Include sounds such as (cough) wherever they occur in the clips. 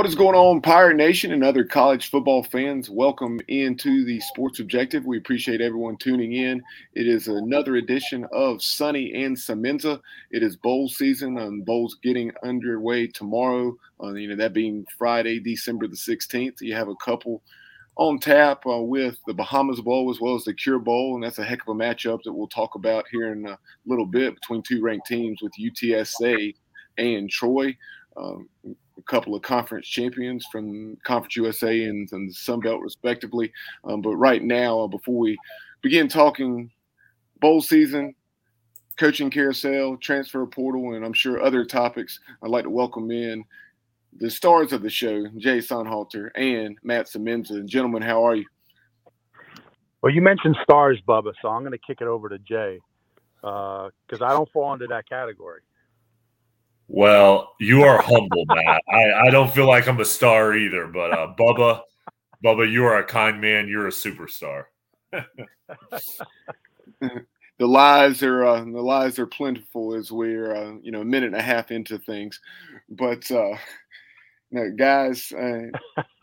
What is going on, Pirate Nation and other college football fans? Welcome into the Sports Objective. We appreciate everyone tuning in. It is another edition of Sonny and Semenza. It is bowl season, and bowls getting underway tomorrow. Uh, you know that being Friday, December the sixteenth. You have a couple on tap uh, with the Bahamas Bowl as well as the Cure Bowl, and that's a heck of a matchup that we'll talk about here in a little bit between two ranked teams with UTSA and Troy. Um, a couple of conference champions from Conference USA and, and the Sun Belt, respectively. Um, but right now, uh, before we begin talking bowl season, coaching carousel, transfer portal, and I'm sure other topics, I'd like to welcome in the stars of the show, Jay Sonhalter and Matt Semenza. Gentlemen, how are you? Well, you mentioned stars, Bubba, so I'm going to kick it over to Jay because uh, I don't fall into that category. Well, you are humble, Matt. I, I don't feel like I'm a star either, but uh, Bubba, Bubba, you are a kind man. You're a superstar. (laughs) the lies are uh, the lies are plentiful as we're uh, you know a minute and a half into things, but uh, guys, uh,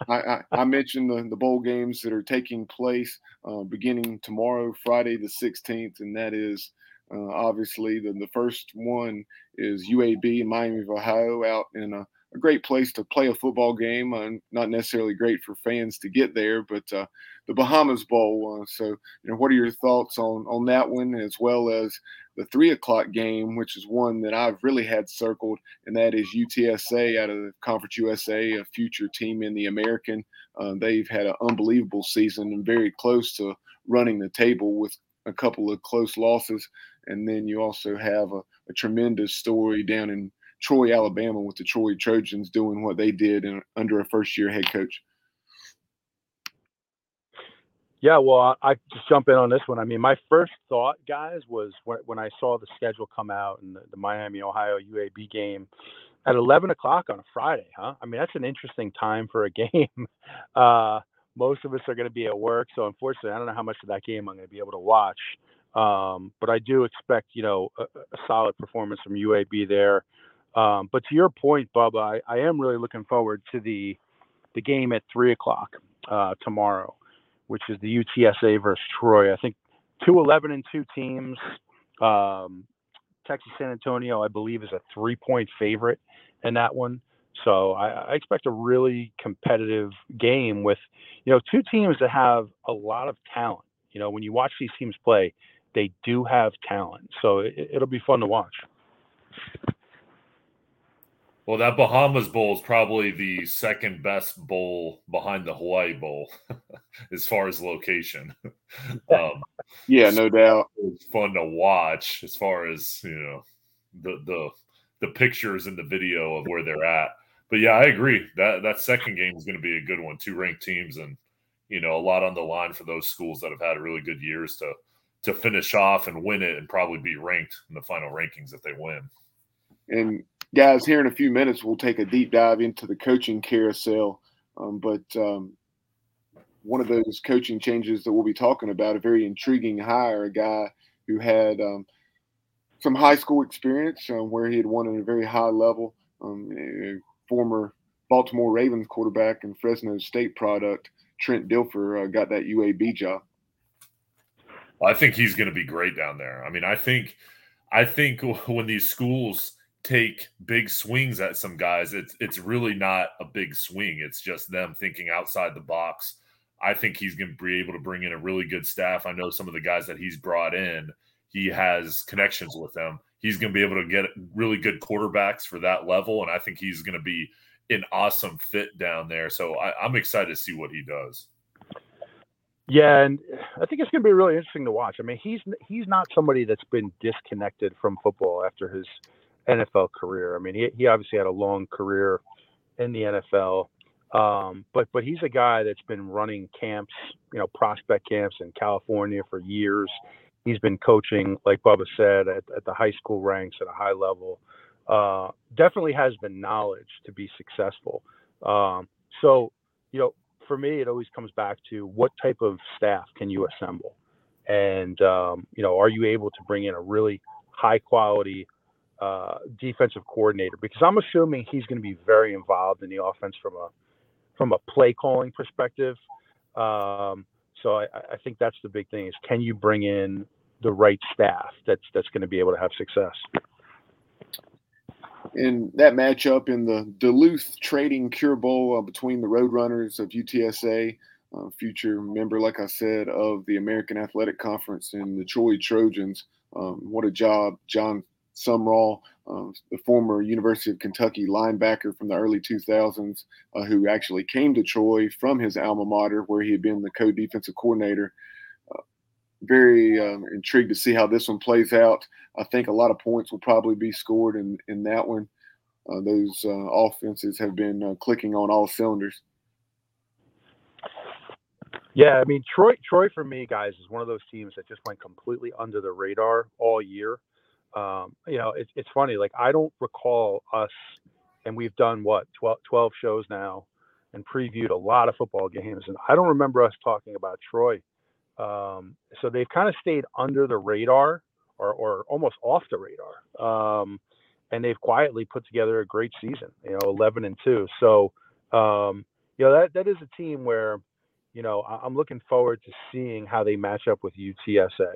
I, I, I, mentioned the, the bowl games that are taking place uh, beginning tomorrow, Friday the 16th, and that is uh, obviously, the, the first one is UAB in Miami of Ohio, out in a, a great place to play a football game. Uh, not necessarily great for fans to get there, but uh, the Bahamas Bowl. Uh, so, you know, what are your thoughts on on that one, as well as the three o'clock game, which is one that I've really had circled, and that is UTSA out of Conference USA, a future team in the American. Uh, they've had an unbelievable season and very close to running the table with a couple of close losses. And then you also have a, a tremendous story down in Troy, Alabama, with the Troy Trojans doing what they did in, under a first year head coach. Yeah, well, I just jump in on this one. I mean, my first thought, guys, was when, when I saw the schedule come out and the, the Miami, Ohio UAB game at 11 o'clock on a Friday, huh? I mean, that's an interesting time for a (laughs) game. Uh, most of us are going to be at work, so unfortunately, I don't know how much of that game I'm going to be able to watch. Um, but I do expect, you know, a, a solid performance from UAB there. Um, but to your point, Bubba, I, I, am really looking forward to the the game at three o'clock uh, tomorrow, which is the UTSA versus Troy. I think two 11 and two teams. Um, Texas San Antonio, I believe, is a three point favorite in that one. So I, I, expect a really competitive game with, you know, two teams that have a lot of talent. You know, when you watch these teams play, they do have talent. So it, it'll be fun to watch. Well, that Bahamas Bowl is probably the second best bowl behind the Hawaii Bowl (laughs) as far as location. (laughs) um, yeah, no doubt. It's fun to watch as far as, you know, the the the pictures and the video of where they're at but yeah, I agree that that second game is going to be a good one. Two ranked teams, and you know, a lot on the line for those schools that have had really good years to to finish off and win it, and probably be ranked in the final rankings if they win. And guys, here in a few minutes, we'll take a deep dive into the coaching carousel. Um, but um, one of those coaching changes that we'll be talking about, a very intriguing hire, a guy who had um, some high school experience uh, where he had won at a very high level. Um, former Baltimore Ravens quarterback and Fresno State product, Trent Dilfer, uh, got that UAB job. I think he's going to be great down there. I mean, I think, I think (laughs) when these schools take big swings at some guys, it's it's really not a big swing. It's just them thinking outside the box. I think he's going to be able to bring in a really good staff. I know some of the guys that he's brought in, he has connections with them he's going to be able to get really good quarterbacks for that level, and I think he's going to be an awesome fit down there. So I, am excited to see what he does. Yeah, and I think it's going to be really interesting to watch. I mean, he's he's not somebody that's been disconnected from football after his NFL career. I mean, he he obviously had a long career in the NFL, um, but but he's a guy that's been running camps, you know, prospect camps in California for years He's been coaching, like Bubba said, at, at the high school ranks at a high level. Uh, definitely has the knowledge to be successful. Um, so, you know, for me, it always comes back to what type of staff can you assemble, and um, you know, are you able to bring in a really high quality uh, defensive coordinator? Because I'm assuming he's going to be very involved in the offense from a from a play calling perspective. Um, so I, I think that's the big thing: is can you bring in the right staff that's that's going to be able to have success? In that matchup in the Duluth Trading Cure Bowl uh, between the Roadrunners of UTSA, uh, future member, like I said, of the American Athletic Conference, and the Troy Trojans. Um, what a job, Jon Sumrall, uh, the former University of Kentucky linebacker from the early 2000s, uh, who actually came to Troy from his alma mater, where he had been the co-defensive coordinator uh, very um, intrigued to see how this one plays out. I think a lot of points will probably be scored in, in that one. Uh, those uh, offenses have been uh, clicking on all cylinders. Yeah, I mean Troy. Troy for me, guys, is one of those teams that just went completely under the radar all year. Um, you know, it, it's funny. Like I don't recall us, and we've done what 12, 12 shows now, and previewed a lot of football games, and I don't remember us talking about Troy um, so they've kind of stayed under the radar or, or almost off the radar. Um, and they've quietly put together a great season, you know, 11 and 2. So, um, you know, that, that is a team where, you know, I'm looking forward to seeing how they match up with UTSA.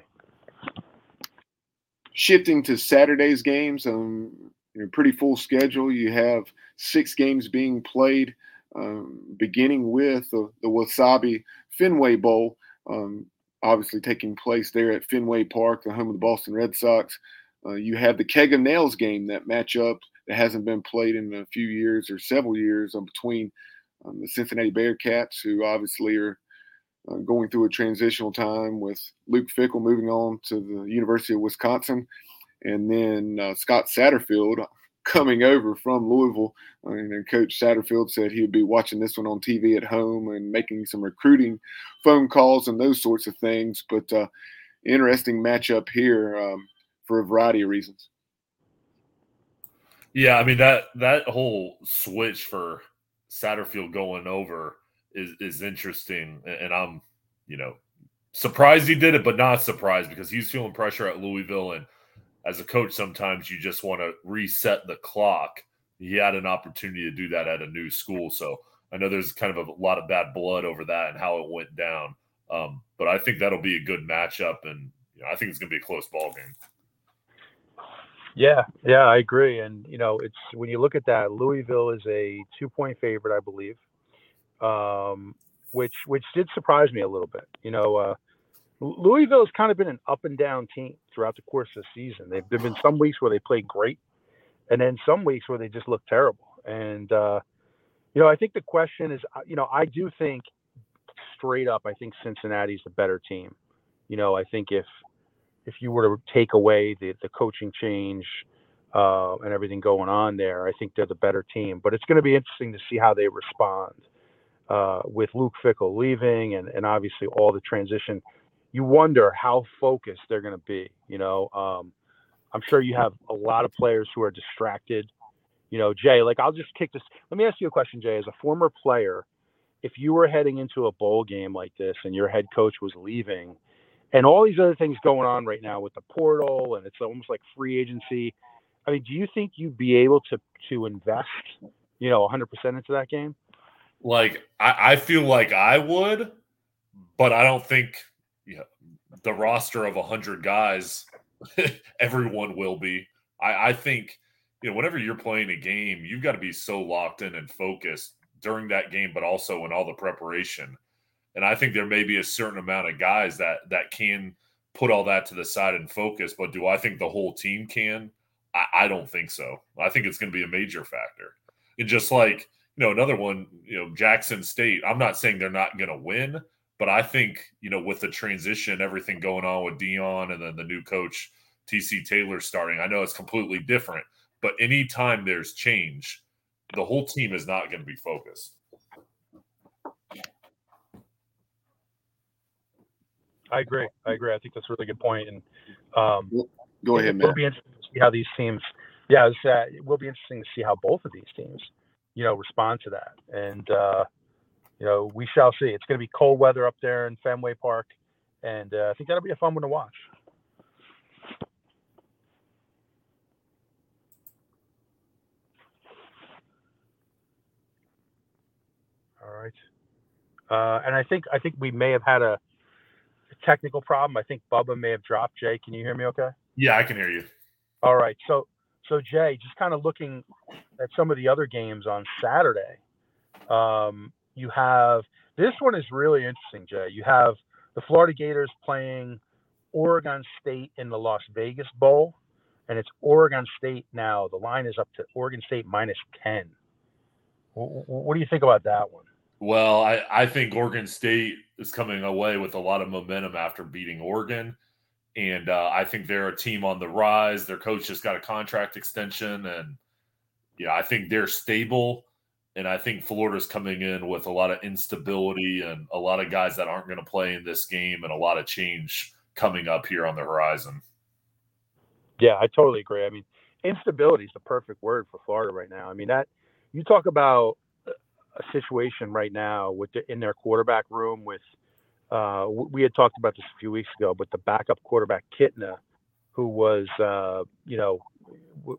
Shifting to Saturday's games, um, you know, pretty full schedule. You have six games being played, um, beginning with the, the Wasabi Fenway Bowl um, obviously taking place there at Fenway Park, the home of the Boston Red Sox. Uh, you have the Keg of Nails game, that matchup that hasn't been played in a few years or several years between um, the Cincinnati Bearcats, who obviously are uh, going through a transitional time with Luke Fickell moving on to the University of Wisconsin, and then uh, Scott Satterfield coming over from Louisville. I mean, and Coach Satterfield said he would be watching this one on TV at home and making some recruiting phone calls and those sorts of things. But uh, interesting matchup here um, for a variety of reasons. Yeah, I mean that that whole switch for Satterfield going over is is interesting, and I'm you know surprised he did it, but not surprised because he's feeling pressure at Louisville and as a coach, sometimes you just want to reset the clock. He had an opportunity to do that at a new school. So I know there's kind of a lot of bad blood over that and how it went down. Um, but I think that'll be a good matchup, and you know, I think it's going to be a close ball game. Yeah, yeah, I agree. And you know, it's when you look at that, Louisville is a two-point favorite, I believe, um, which which did surprise me a little bit. You know, uh, Louisville has kind of been an up and down team throughout the course of the season. They've there been some weeks where they played great, and then some weeks where they just look terrible. And uh, you know, I think the question is, uh, you know, I do think straight up, I think Cincinnati's the better team. You know, I think if if you were to take away the the coaching change uh, and everything going on there, I think they're the better team. But it's going to be interesting to see how they respond uh, with Luke Fickell leaving, and and obviously all the transition you wonder how focused they're going to be. You know, um, I'm sure you have a lot of players who are distracted. You know, Jay, like I'll just kick this. Let me ask you a question, Jay. As a former player, if you were heading into a bowl game like this and your head coach was leaving, and all these other things going on right now with the portal and it's almost like free agency, I mean, do you think you'd be able to to invest, you know, 100% into that game? Like I, I feel like I would, but I don't think you know, the roster of 100 guys, (laughs) everyone will be. I, I think, you know, whenever you're playing a game, you've got to be so locked in and focused during that game, but also in all the preparation. And I think there may be a certain amount of guys that that can put all that to the side and focus. But do I think the whole team can? I, I don't think so. I think it's going to be a major factor. And just like you know, another one, you know, Jackson State. I'm not saying they're not going to win, but I think, you know, with the transition, everything going on with Deion and then the new coach, TC Taylor starting, I know it's completely different. But anytime there's change, the whole team is not going to be focused. I agree. I agree. I think that's a really good point. And um, Go ahead, it man. will be interesting to see how these teams. Yeah, it's, uh, it will be interesting to see how both of these teams, you know, respond to that. And uh, you know, we shall see. It's going to be cold weather up there in Fenway Park, and uh, I think that'll be a fun one to watch. All right. Uh, and I think I think we may have had a technical problem. I think Bubba may have dropped. Jay, can you hear me? Okay. Yeah, I can hear you. All right. So so Jay, just kind of looking at some of the other games on Saturday. Um, you have this one is really interesting, Jay. You have the Florida Gators playing Oregon State in the Las Vegas Bowl, and it's Oregon State now. The line is up to Oregon State minus ten. Wh- wh- What do you think about that one? Well, I, I think Oregon State is coming away with a lot of momentum after beating Oregon. And uh, I think they're a team on the rise. Their coach just got a contract extension. And, yeah, I think they're stable. And I think Florida's coming in with a lot of instability and a lot of guys that aren't going to play in this game and a lot of change coming up here on the horizon. Yeah, I totally agree. I mean, instability is the perfect word for Florida right now. I mean, that you talk about a- situation right now with the, in their quarterback room with uh, we had talked about this a few weeks ago, but the backup quarterback Kitna, who was uh, you know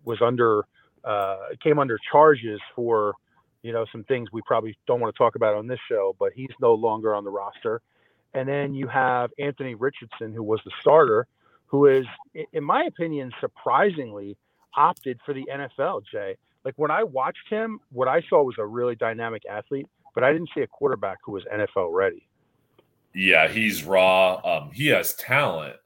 was under uh, came under charges for you know some things we probably don't want to talk about on this show, but he's no longer on the roster. And then you have Anthony Richardson, who was the starter, who is, in my opinion, surprisingly opted for the NFL. Jay, like when I watched him, what I saw was a really dynamic athlete, but I didn't see a quarterback who was NFL ready. Yeah, he's raw. Um, he has talent,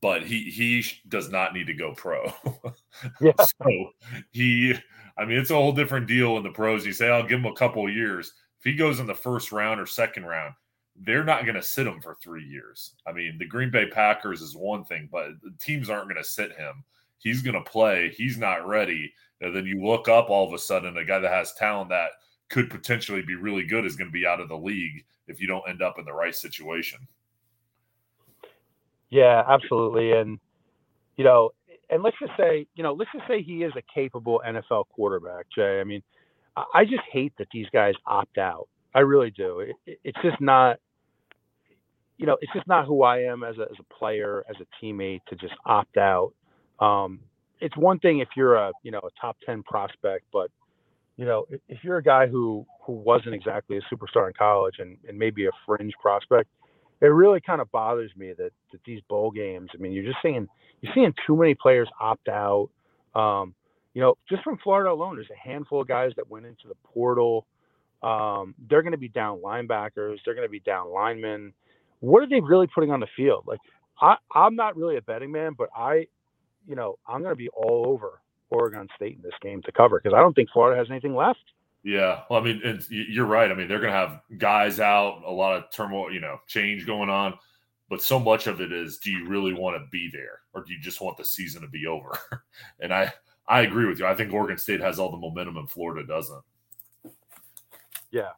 but he he does not need to go pro. (laughs) Yeah. so he, I mean, it's a whole different deal in the pros. You say, I'll give him a couple of years. If he goes in the first round or second round, they're not going to sit him for three years. I mean, the Green Bay Packers is one thing, but the teams aren't going to sit him. He's going to play. He's not ready. And then you look up all of a sudden, a guy that has talent that could potentially be really good is going to be out of the league if you don't end up in the right situation. Yeah, absolutely. And you know, and let's just say, you know, let's just say he is a capable NFL quarterback, Jay. I mean, I just hate that these guys opt out. I really do. It, it, it's just not, you know, it's just not who I am as a as a player, as a teammate to just opt out. Um, it's one thing if you're a you know a top ten prospect, but you know if, if you're a guy who who wasn't exactly a superstar in college and, and maybe a fringe prospect, it really kind of bothers me that that these bowl games. I mean, you're just seeing you're seeing too many players opt out. Um, you know, just from Florida alone, there's a handful of guys that went into the portal. Um, they're going to be down linebackers. They're going to be down linemen. What are they really putting on the field? Like, I, I'm not really a betting man, but I, you know, I'm going to be all over Oregon State in this game to cover because I don't think Florida has anything left. Yeah, well, I mean, it's, you're right. I mean, they're going to have guys out, a lot of turmoil, you know, change going on. But so much of it is, do you really want to be there, or do you just want the season to be over? (laughs) and I, I agree with you. I think Oregon State has all the momentum, and Florida doesn't. Yeah,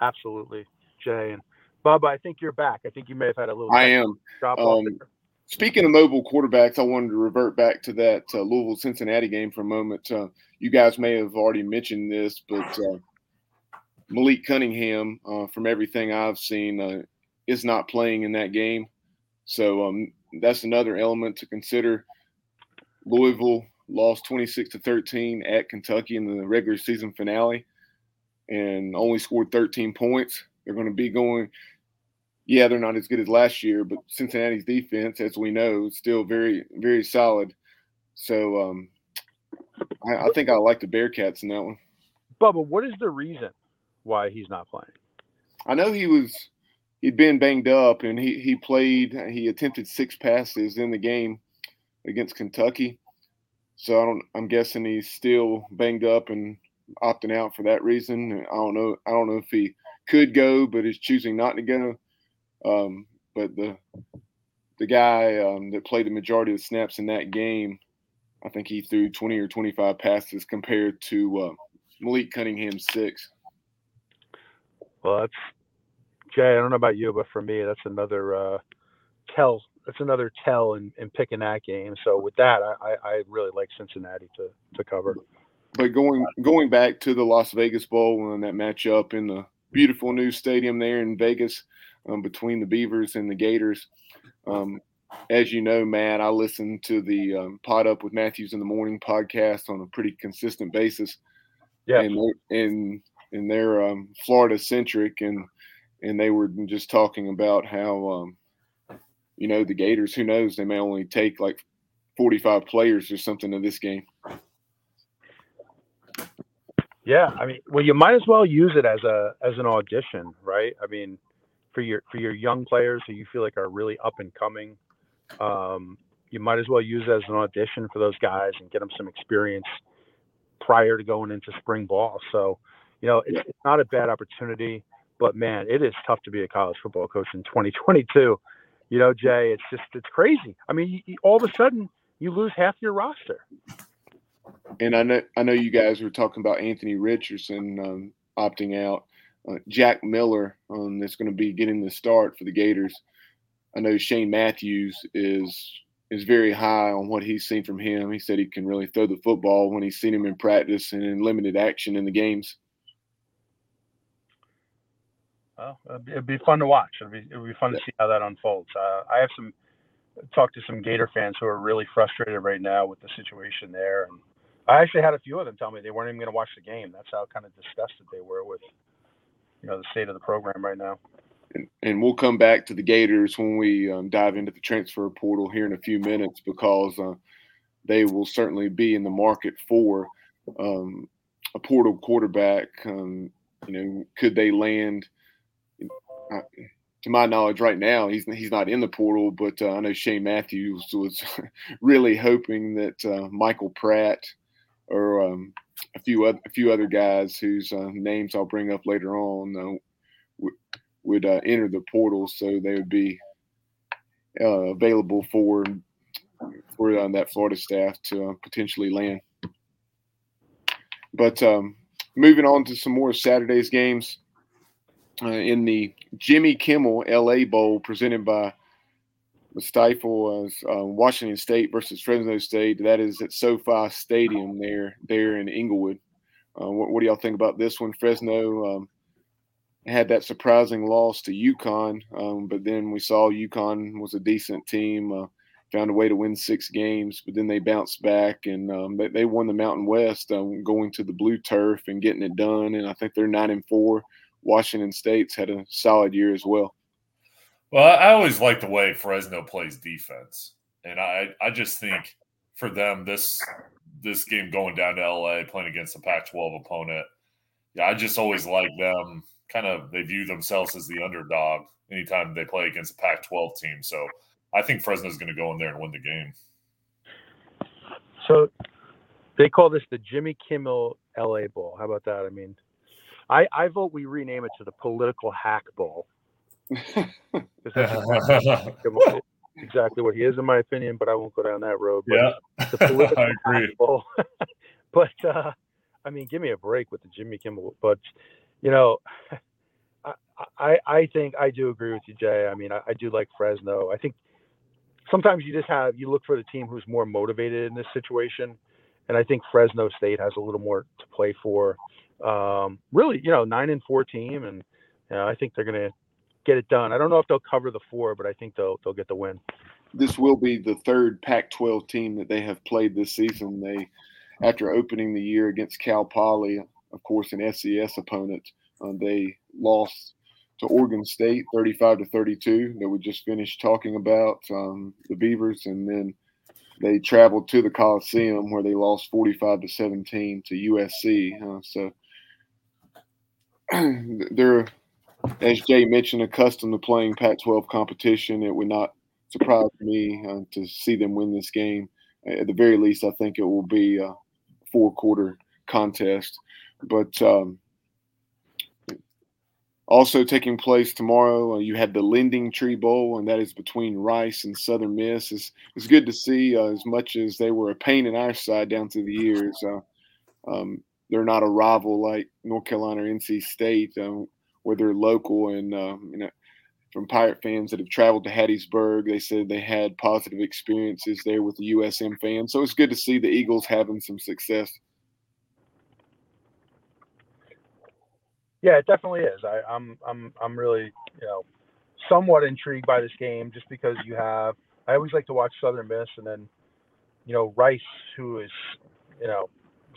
absolutely, Jay and Bubba. I think you're back. I think you may have had a little I am. drop off. Um, there. Speaking of mobile quarterbacks, I wanted to revert back to that uh, Louisville Cincinnati game for a moment. Uh, you guys may have already mentioned this, but uh, Malik Cunningham, uh, from everything I've seen, uh, is not playing in that game. So um, that's another element to consider. Louisville lost 26 to 13 at Kentucky in the regular season finale and only scored 13 points. They're going to be going yeah, they're not as good as last year, but Cincinnati's defense, as we know, is still very, very solid. So um, I, I think I like the Bearcats in that one. Bubba, what is the reason why he's not playing? I know he was he'd been banged up and he he played he attempted six passes in the game against Kentucky. So I don't I'm guessing he's still banged up and opting out for that reason. I don't know I don't know if he could go but is choosing not to go. Um, but the the guy um, that played the majority of the snaps in that game, I think he threw 20 or 25 passes compared to uh, Malik Cunningham's six. Well, that's Jay. I don't know about you, but for me, that's another uh, tell. That's another tell in, in picking that game. So with that, I, I really like Cincinnati to to cover. But going going back to the Las Vegas Bowl and that matchup in the beautiful new stadium there in Vegas um, between the Beavers and the Gators. Um, as you know, Matt, I listen to the um, Pod Up with Matthews in the Morning podcast on a pretty consistent basis. Yeah, and and and they're um, Florida centric, and and they were just talking about how um, you know the Gators. Who knows? They may only take like forty five players or something in this game. Yeah, I mean, well, you might as well use it as a as an audition, right? I mean, for your for your young players who you feel like are really up and coming, um, you might as well use as an audition for those guys and get them some experience prior to going into spring ball. So, you know, it's, it's not a bad opportunity, but man, it is tough to be a college football coach in 2022. You know, Jay, it's just it's crazy. I mean, you, you, all of a sudden you lose half your roster. And I know I know you guys were talking about Anthony Richardson um, opting out. Uh, Jack Miller um, that's going to be getting the start for the Gators. I know Shane Matthews is is very high on what he's seen from him. He said he can really throw the football when he's seen him in practice and in limited action in the games. Well, it'd be, fun to watch. It'd be, it'd be fun to see how that unfolds. Uh, I have some talked to some Gator fans who are really frustrated right now with the situation there, and I actually had a few of them tell me they weren't even going to watch the game. That's how kind of disgusted they were with, you know, the state of the program right now. And, and we'll come back to the Gators when we um, dive into the transfer portal here in a few minutes because uh, they will certainly be in the market for um, a portal quarterback. Um, you know, could they land? Uh, to my knowledge, right now he's he's not in the portal, but uh, I know Shane Matthews was (laughs) really hoping that uh, Michael Pratt or um, a few other, a few other guys whose uh, names I'll bring up later on uh, w- would uh, enter the portal, so they would be uh, available for for uh, that Florida staff to uh, potentially land. But um, moving on to some more Saturday's games in the Jimmy Kimmel LA Bowl presented by the Stifel was uh, Washington State versus Fresno State. That is at SoFi Stadium there, there in Inglewood. Uh, what, what, do y'all think about this one? Fresno um, had that surprising loss to UConn, um, but then we saw UConn was a decent team, uh, found a way to win six games, but then they bounced back and um, they, they, won the Mountain West, um, going to the blue turf and getting it done. And I think they're nine and four. Washington State's had a solid year as well. Well, I always like the way Fresno plays defense, and I I just think for them this this game going down to LA playing against a Pac-12 opponent, yeah, I just always like them. Kind of they view themselves as the underdog anytime they play against a Pac-12 team. So I think Fresno's going to go in there and win the game. So they call this the Jimmy Kimmel LA Bowl. How about that? I mean, I I vote we rename it to the Political Hack Bowl (laughs) exactly what he is, in my opinion. But I won't go down that road. But yeah, the (laughs) I agree. (laughs) but uh, I mean, give me a break with the Jimmy Kimmel. But you know, I, I I think I do agree with you, Jay. I mean, I, I do like Fresno. I think sometimes you just have you look for the team who's more motivated in this situation, and I think Fresno State has a little more to play for. Um, really, you know, nine and four team, and you know, I think they're going to get it done. I don't know if they'll cover the four, but I think they'll they'll get the win. This will be the third Pac-12 team that they have played this season. They, after opening the year against Cal Poly, of course, an FCS opponent, uh, they lost to Oregon State, 35 to 32. That we just finished talking about um, the Beavers, and then they traveled to the Coliseum where they lost 45 to 17 to USC. Uh, so (clears throat) they're as Jay mentioned, accustomed to playing Pac-12 competition, it would not surprise me uh, to see them win this game. At the very least, I think it will be a four-quarter contest. But um, also taking place tomorrow, uh, you have the Lending Tree Bowl, and that is between Rice and Southern Miss. It's, it's good to see, uh, as much as they were a pain in our side down through the years. Uh, um, they're not a rival like North Carolina or NC State. Um, where they're local and um, you know from Pirate fans that have traveled to Hattiesburg. They said they had positive experiences there with the USM fans. So it's good to see the Eagles having some success. Yeah, it definitely is. I, I'm I'm I'm really you know somewhat intrigued by this game just because you have. I always like to watch Southern Miss, and then you know Rice, who is you know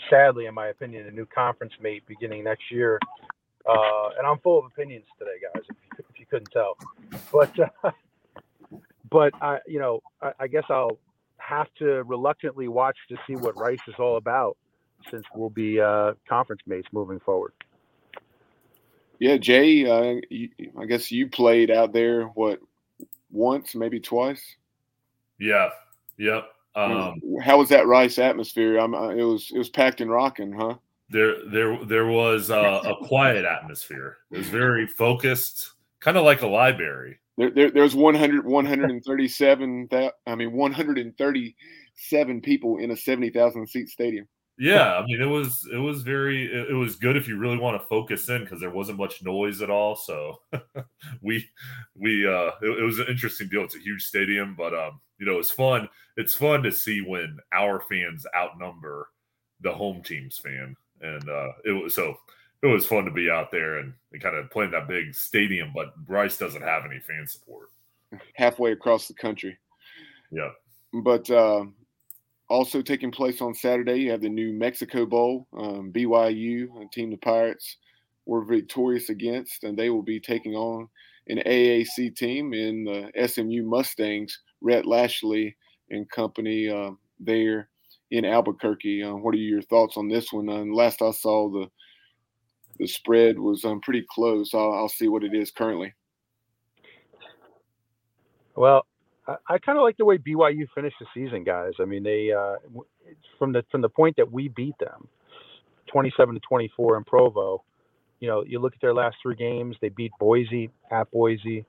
sadly, in my opinion, a new conference mate beginning next year. Uh, and I'm full of opinions today, guys. If you, if you couldn't tell, but uh, (laughs) but I, you know, I, I, guess I'll have to reluctantly watch to see what Rice is all about, since we'll be uh, conference mates moving forward. Yeah, Jay. Uh, you, I guess you played out there what once, maybe twice. Yeah. Yep. Um, How was that Rice atmosphere? I'm, uh, it was it was packed and rocking, huh? There, there, there was uh, a (laughs) quiet atmosphere. It was very focused, kind of like a library. There, there, there's 100, 137. That I mean, 137 people in a 70,000 seat stadium. Yeah, I mean, it was it was very it, it was good if you really want to focus in because there wasn't much noise at all. So (laughs) we we uh it, it was an interesting deal. It's a huge stadium, but um you know it's fun. It's fun to see when our fans outnumber the home team's fan and uh, it was so it was fun to be out there and, and kind of playing that big stadium. But Rice doesn't have any fan support. Halfway across the country. Yeah. But uh, also taking place on Saturday, you have the New Mexico Bowl. Um, BYU, a team the Pirates were victorious against, and they will be taking on an AAC team in the SMU Mustangs. Rhett Lashlee and company uh, there in Albuquerque. Uh, what are your thoughts on this one? Uh, last I saw, the the spread was um, pretty close. I'll, I'll, see what it is currently. Well, I, I kind of like the way BYU finished the season, guys. I mean, they uh, from the from the point that we beat them, twenty-seven to twenty-four in Provo. You know, you look at their last three games. They beat Boise at Boise.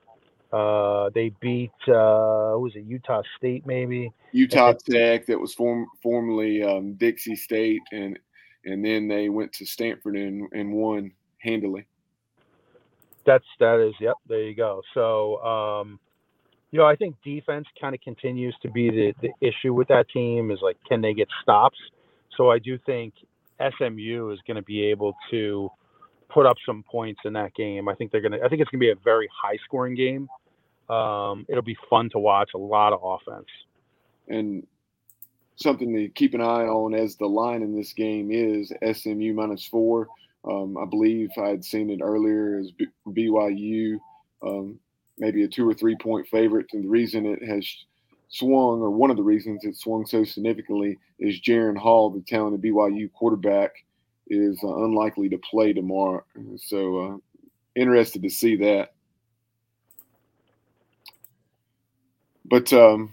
Uh, they beat uh, who was it? Utah State, maybe. Utah Tech, that was form, formerly um, Dixie State, and and then they went to Stanford and, and won handily. That's that is yep. There you go. So um, you know, I think defense kind of continues to be the the issue with that team. Is like, can they get stops? So I do think SMU is going to be able to put up some points in that game. I think they're gonna. I think it's gonna be a very high scoring game. Um, it'll be fun to watch. A lot of offense. And something to keep an eye on as the line in this game is SMU minus four. Um, I believe I had seen it earlier as BYU, um, maybe a two or three point favorite. And the reason it has swung, or one of the reasons it swung so significantly, is Jaren Hall, the talented BYU quarterback, is uh, unlikely to play tomorrow. So uh, interested to see that. But um,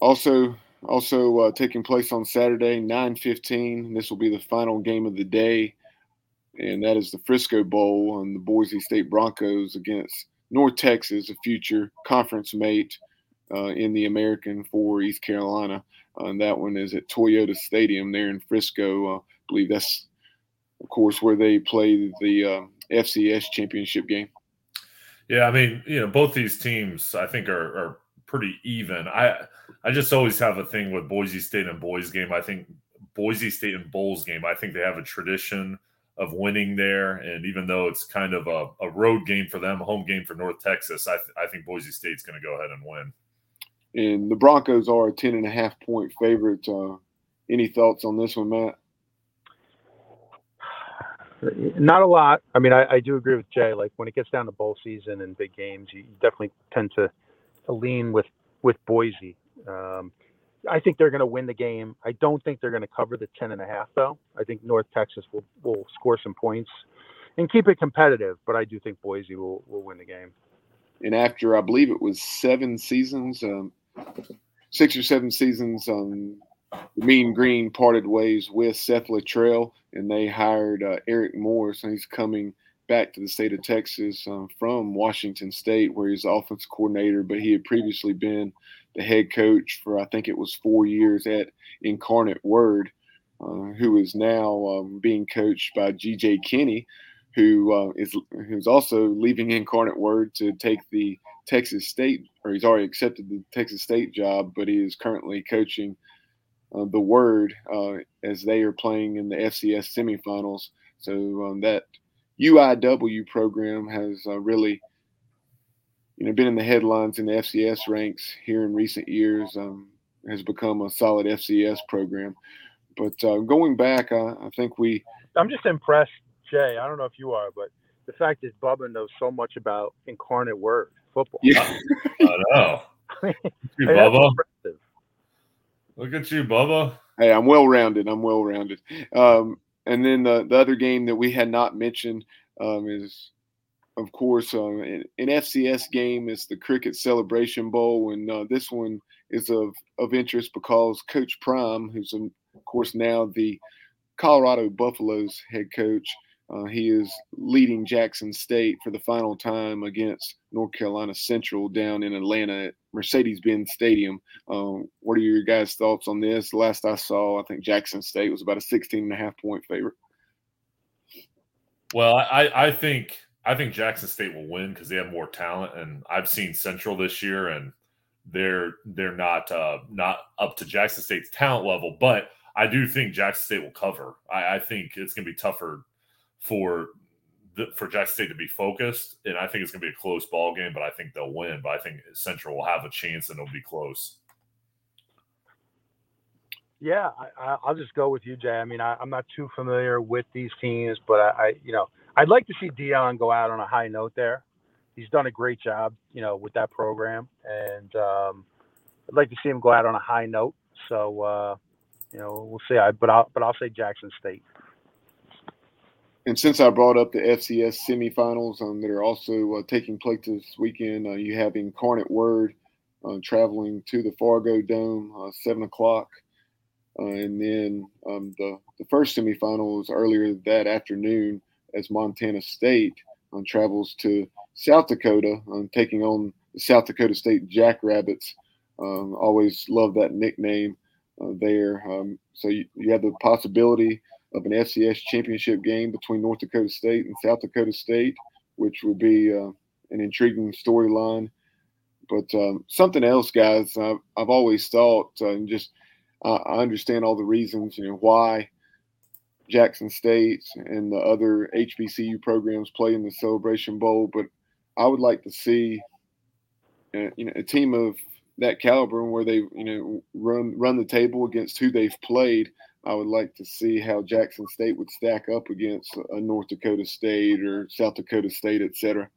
also, also uh, taking place on Saturday, 9:15. This will be the final game of the day, and that is the Frisco Bowl and the Boise State Broncos against North Texas, a future conference mate uh, in the American for East Carolina. Uh, and that one is at Toyota Stadium there in Frisco. Uh, I believe that's, of course, where they play the uh, FCS championship game. Yeah, I mean, you know, both these teams, I think, are, are pretty even. I I just always have a thing with Boise State and Boys game. I think Boise State and Bulls game. I think they have a tradition of winning there, and even though it's kind of a, a road game for them, a home game for North Texas, I, th- I think Boise State's going to go ahead and win. And the Broncos are a ten and a half point favorite. Uh, any thoughts on this one, Matt? Not a lot. I mean, I, I, do agree with Jay. Like when it gets down to bowl season and big games, you definitely tend to to lean with with Boise. Um, I think they're going to win the game. I don't think they're going to cover the 10 and a half though. I think North Texas will, will score some points and keep it competitive, but I do think Boise will, will win the game. And after, I believe it was seven seasons, um, six or seven seasons, um, Mean Green parted ways with Seth Littrell, and they hired uh, Eric Morris, and he's coming – back to the state of Texas um, from Washington State, where he's offense coordinator, but he had previously been the head coach for I think it was four years at Incarnate Word, uh, who is now um, being coached by G.J. Kinne, who uh, is who's also leaving Incarnate Word to take the Texas State, or he's already accepted the Texas State job, but he is currently coaching uh, the Word uh, as they are playing in the FCS semifinals. So um, that UIW program has uh, really, you know, been in the headlines in the FCS ranks here in recent years. Um, has become a solid FCS program. But uh, going back, I think we. I'm just impressed, Jay. I don't know if you are, but the fact is, Bubba knows so much about incarnate word football. Yeah, (laughs) I know. you, Bubba. Look at you, Bubba. Hey, I'm well rounded. I'm well rounded. Um, and then the, the other game that we had not mentioned um, is, of course, uh, an, an, FCS game. It's the Cricket Celebration Bowl, and uh, this one is of of interest because Coach Prime, who's of course now the Colorado Buffaloes head coach, uh, he is leading Jackson State for the final time against North Carolina Central down in Atlanta at Mercedes-Benz Stadium. Um, what are your guys' thoughts on this? Last I saw, I think Jackson State was about a 16 and a half point favorite. Well, I, I think I think Jackson State will win because they have more talent, and I've seen Central this year, and they're they're not uh, not up to Jackson State's talent level, but I do think Jackson State will cover. I, I think it's going to be tougher for the, for Jackson State to be focused, and I think it's going to be a close ball game. But I think they'll win. But I think Central will have a chance, and it'll be close. Yeah, I, will just go with you, Jay. I mean, I, am not too familiar with these teams, but I, I, you know, I'd like to see Deion go out on a high note there. He's done a great job, you know, with that program, and um, I'd like to see him go out on a high note. So, uh, you know, we'll see. I, but I'll, but I'll say Jackson State and since I brought up the FCS semifinals um, that are also uh, taking place this weekend, uh, you have Incarnate Word uh, traveling to the Fargo Dome, uh, seven o'clock, uh, and then um, the the first semifinal was earlier that afternoon as Montana State um, travels to South Dakota, um, taking on the South Dakota State Jackrabbits. Um, always love that nickname uh, there. Um, so you, you have the possibility of an FCS championship game between North Dakota State and South Dakota State, which would be uh, an intriguing storyline. But um, something else, guys, I've, I've always thought, uh, and just uh, I understand all the reasons, you know, why Jackson State and the other HBCU programs play in the Celebration Bowl, but I would like to see, uh, you know, a team of that caliber where they, you know, run run the table against who they've played. I would like to see how Jackson State would stack up against a North Dakota State or South Dakota State, et cetera.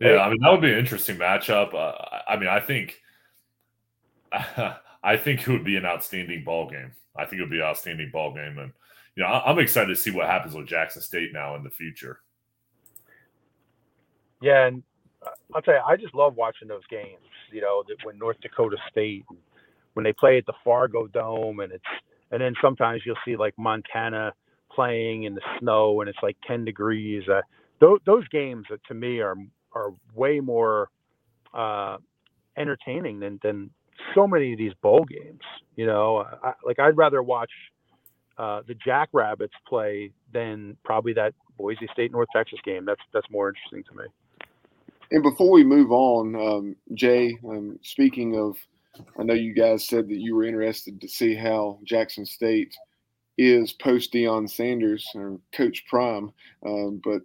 Yeah, I mean that would be an interesting matchup. Uh, I mean, I think, (laughs) I think it would be an outstanding ball game. I think it would be an outstanding ball game, and you know, I'm excited to see what happens with Jackson State now in the future. Yeah, and uh, I'll tell you, I just love watching those games. You know, that when North Dakota State when they play at the Fargo Dome and it's and then sometimes you'll see like Montana playing in the snow and it's like 10 degrees. Uh, those, those games uh, to me are are way more uh, entertaining than than so many of these bowl games. You know, I, like I'd rather watch uh, the Jackrabbits play than probably that Boise State North Texas game. That's that's more interesting to me. And before we move on, um, Jay, um, speaking of I know you guys said that you were interested to see how Jackson State is post Deion Sanders or Coach Prime, um, but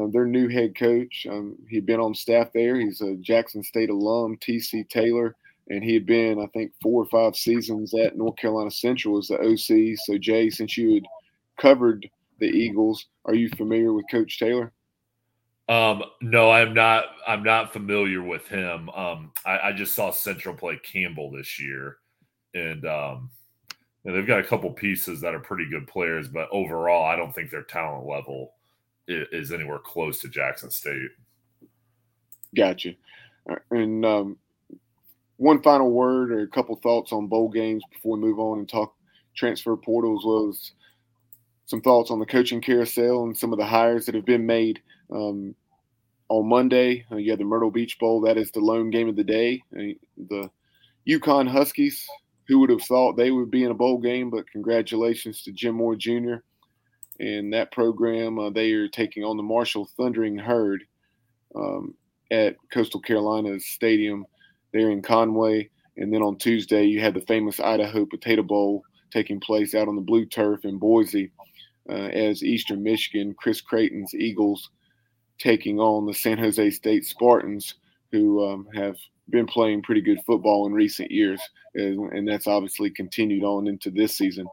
uh, their new head coach, um, he'd been on staff there. He's a Jackson State alum, TC Taylor, and he had been, I think, four or five seasons at North Carolina Central as the OC. So, Jay, since you had covered the Eagles, are you familiar with Coach Taylor? Um, no, I'm not. I'm not familiar with him. Um, I, I just saw Central play Campbell this year, and um, and they've got a couple pieces that are pretty good players, but overall, I don't think their talent level is, is anywhere close to Jackson State. Gotcha. And um, one final word or a couple thoughts on bowl games before we move on and talk transfer portals was some thoughts on the coaching carousel and some of the hires that have been made. Um, on Monday, uh, you have the Myrtle Beach Bowl. That is the lone game of the day. Uh, the UConn Huskies, who would have thought they would be in a bowl game, but congratulations to Jim Mora Jr. and that program uh, they are taking on the Marshall Thundering Herd um, at Coastal Carolina's stadium there in Conway. And then on Tuesday, you had the famous Idaho Potato Bowl taking place out on the blue turf in Boise uh, as Eastern Michigan, Chris Creighton's Eagles taking on the San Jose State Spartans, who um, have been playing pretty good football in recent years, and, and, that's obviously continued on into this season.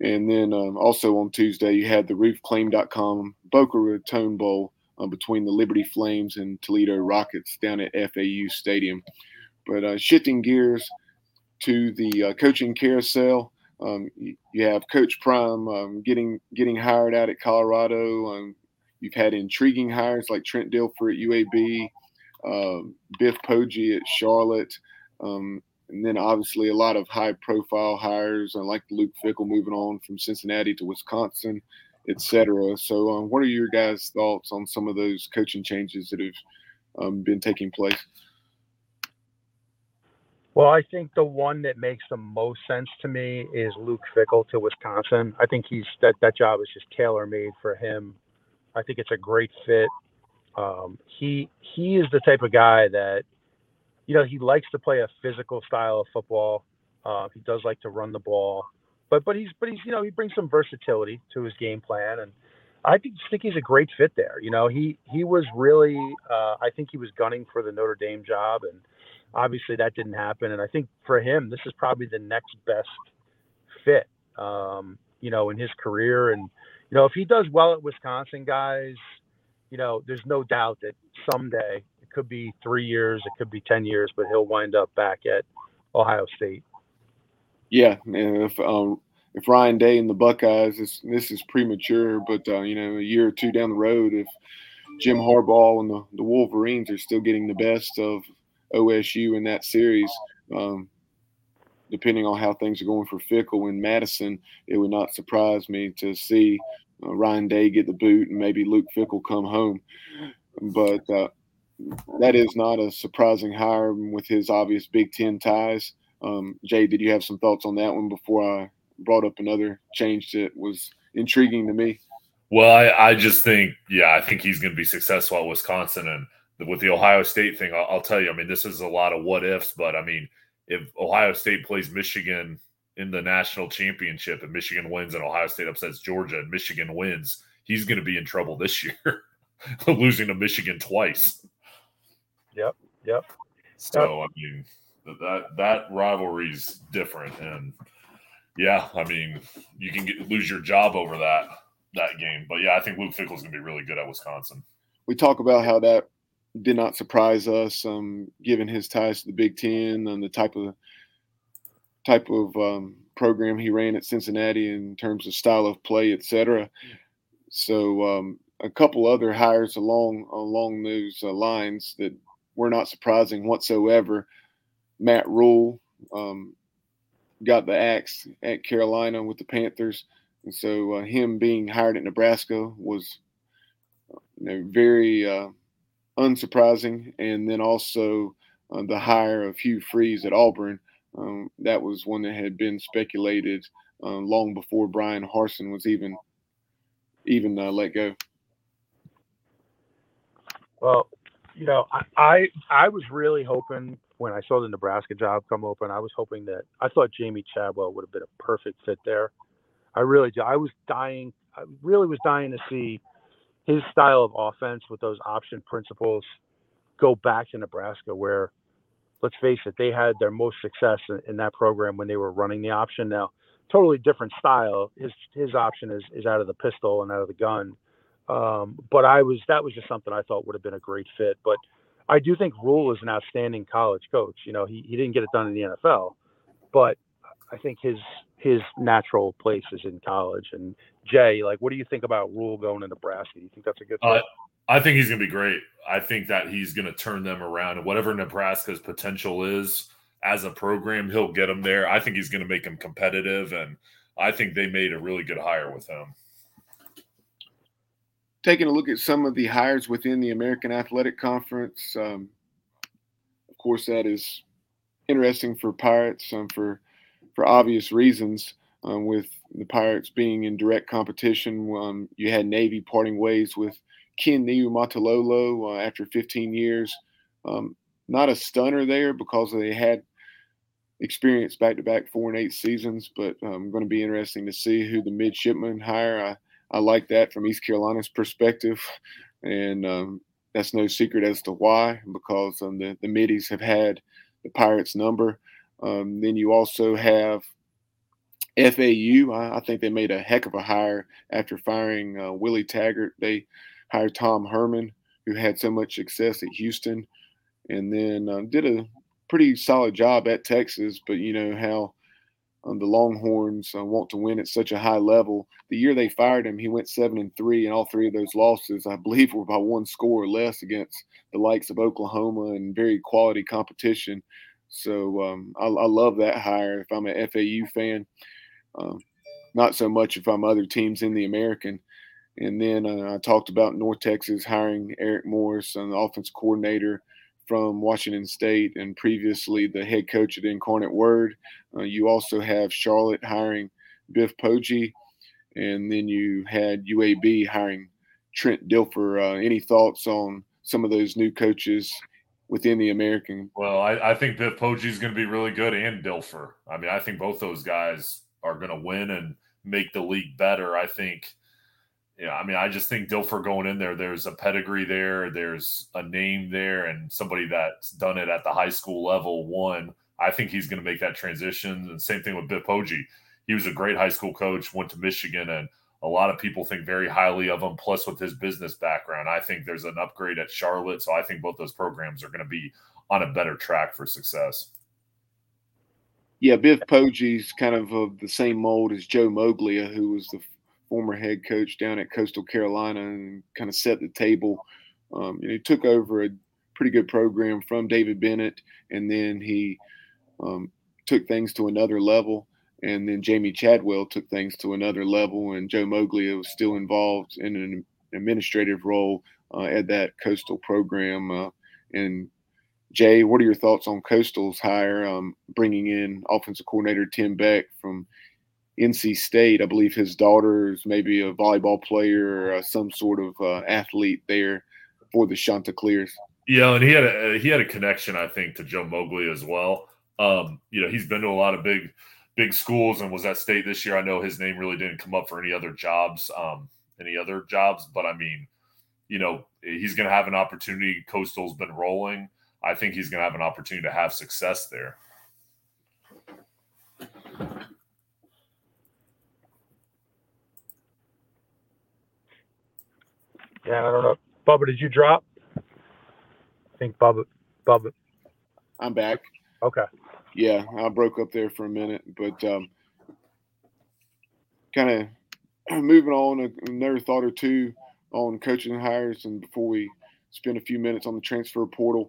And then um, also on Tuesday, you had the roofclaim.com Boca Raton Bowl uh, between the Liberty Flames and Toledo Rockets down at FAU Stadium. But uh, shifting gears to the uh, coaching carousel, um, you, have Coach Prime um, getting getting hired out at Colorado. Um, you've had intriguing hires like Trent Dilfer at UAB, um, Biff Poggi at Charlotte, um, and then obviously a lot of high profile hires uh, like Luke Fickell moving on from Cincinnati to Wisconsin, etc. So, um, what are your guys' thoughts on some of those coaching changes that have been taking place? Well, I think the one that makes the most sense to me is Luke Fickell to Wisconsin. I think he's that that job is just tailor made for him. I think it's a great fit. Um, he he is the type of guy that you know he likes to play a physical style of football. Uh, he does like to run the ball, but but he's but he's you know he brings some versatility to his game plan, and I think, think he's a great fit there. You know he he was really uh, I think he was gunning for the Notre Dame job and obviously that didn't happen. And I think for him, this is probably the next best fit, um, you know, in his career. And, you know, if he does well at Wisconsin, guys, you know, there's no doubt that someday it could be three years, it could be 10 years, but he'll wind up back at Ohio State. Yeah. If, um, if Ryan Day and the Buckeyes, this, this is premature, but, uh, you know, a year or two down the road, if Jim Harbaugh and the, the Wolverines are still getting the best of OSU in that series. Um, depending on how things are going for Fickell and Madison, it would not surprise me to see uh, Ryan Day get the boot and maybe Luke Fickell come home. But uh, that is not a surprising hire with his obvious Big Ten ties. Um, Jay, did you have some thoughts on that one before I brought up another change that was intriguing to me? Well, I, I just think, yeah, I think he's going to be successful at Wisconsin. And with the Ohio State thing, I'll, I'll, tell you, I mean, this is a lot of what ifs, but I mean, if Ohio State plays Michigan in the national championship and Michigan wins and Ohio State upsets Georgia and Michigan wins, he's going to be in trouble this (laughs) year, losing to Michigan twice. Yep. Yep. So, I mean, that that rivalry's different. And yeah, I mean, you can get, lose your job over that that game. But yeah, I think Luke Fickell's going to be really good at Wisconsin. We talk about how that did not surprise us, um, given his ties to the Big Ten and the type of type of um, program he ran at Cincinnati in terms of style of play, etc. So um, a couple other hires along along those uh, lines that were not surprising whatsoever. Matt Rhule um, got the axe at Carolina with the Panthers, and so uh, him being hired at Nebraska was you know, very uh, unsurprising. And then also uh, the hire of Hugh Freeze at Auburn. Um, that was one that had been speculated uh, long before Bryan Harsin was even even uh, let go. Well, you know, I, I I was really hoping when I saw the Nebraska job come open, I was hoping that I thought Jamey Chadwell would have been a perfect fit there. I really. I was dying. I really was dying to see his style of offense with those option principles go back to Nebraska, where let's face it, they had their most success in, in, that program when they were running the option. Now, totally different style. His his option is is out of the pistol and out of the gun. Um, but I was that was just something I thought would have been a great fit. But I do think Rhule is an outstanding college coach. You know, he he didn't get it done in the NFL, but I think his his natural place is in college. And Jay, like, what do you think about Rhule going to Nebraska? Do you think that's a good? Uh, I think he's going to be great. I think that he's going to turn them around, and whatever Nebraska's potential is as a program, he'll get them there. I think he's going to make them competitive, and I think they made a really good hire with him. Taking a look at some of the hires within the American Athletic Conference, um, of course, that is interesting for Pirates um, for for obvious reasons. um, with the Pirates being in direct competition. Um, you had Navy parting ways with Ken Niumatalolo uh, after 15 years. Um, not a stunner there because they had experience back to back four and eight seasons, but um, going to be interesting to see who the midshipmen hire. I, I like that from East Carolina's perspective, and um, that's no secret as to why, because um, the, the middies have had the Pirates' number. Um, then you also have FAU. I, I, think they made a heck of a hire after firing uh, Willie Taggart. They hired Tom Herman, who had so much success at Houston, and then uh, did a pretty solid job at Texas. But you know how um, the Longhorns uh, want to win at such a high level. The year they fired him, he went seven and three, and all three of those losses, I believe, were by one score or less against the likes of Oklahoma and very quality competition. So um, I, I, love that hire. If I'm an FAU fan, um, not so much if I'm other teams in the American. And then uh, I talked about North Texas hiring Eric Morris, an offense coordinator from Washington State, and previously the head coach at Incarnate Word. Uh, you also have Charlotte hiring Biff Poggi, and then you had UAB hiring Trent Dilfer. Uh, any thoughts on some of those new coaches within the American? Well, I, I think Biff Poggi is going to be really good, and Dilfer. I mean, I think both those guys are going to win and make the league better. I think, yeah, I mean, I just think Dilfer going in there, there's a pedigree there, there's a name there, and somebody that's done it at the high school level. One, I think he's going to make that transition. And same thing with Poggi. He was a great high school coach, went to Michigan, and a lot of people think very highly of him. Plus, with his business background, I think there's an upgrade at Charlotte. So I think both those programs are going to be on a better track for success. Yeah, Biff Poggi's kind of of the same mold as Joe Moglia, who was the former head coach down at Coastal Carolina and kind of set the table. Um, he took over a pretty good program from David Bennett, and then he um, took things to another level. And then Jamey Chadwell took things to another level, and Joe Moglia was still involved in an administrative role uh, at that Coastal program. Uh, and Jay, what are your thoughts on Coastal's hire, um, bringing in offensive coordinator Tim Beck from NC State? I believe his daughter is maybe a volleyball player or uh, some sort of uh, athlete there for the Chanticleers. Yeah, and he had a he had a connection, I think, to Joe Moglia as well. Um, you know, he's been to a lot of big big schools and was at state this year. I know his name really didn't come up for any other jobs, um, any other jobs, but I mean, you know, he's going to have an opportunity. Coastal's been rolling. I think he's going to have an opportunity to have success there. Yeah, I don't know. Bubba, did you drop? I think Bubba. Bubba. I'm back. Okay. Yeah, I broke up there for a minute, but um, kind of (clears throat) moving on. Another thought or two on coaching hires, and before we spend a few minutes on the transfer portal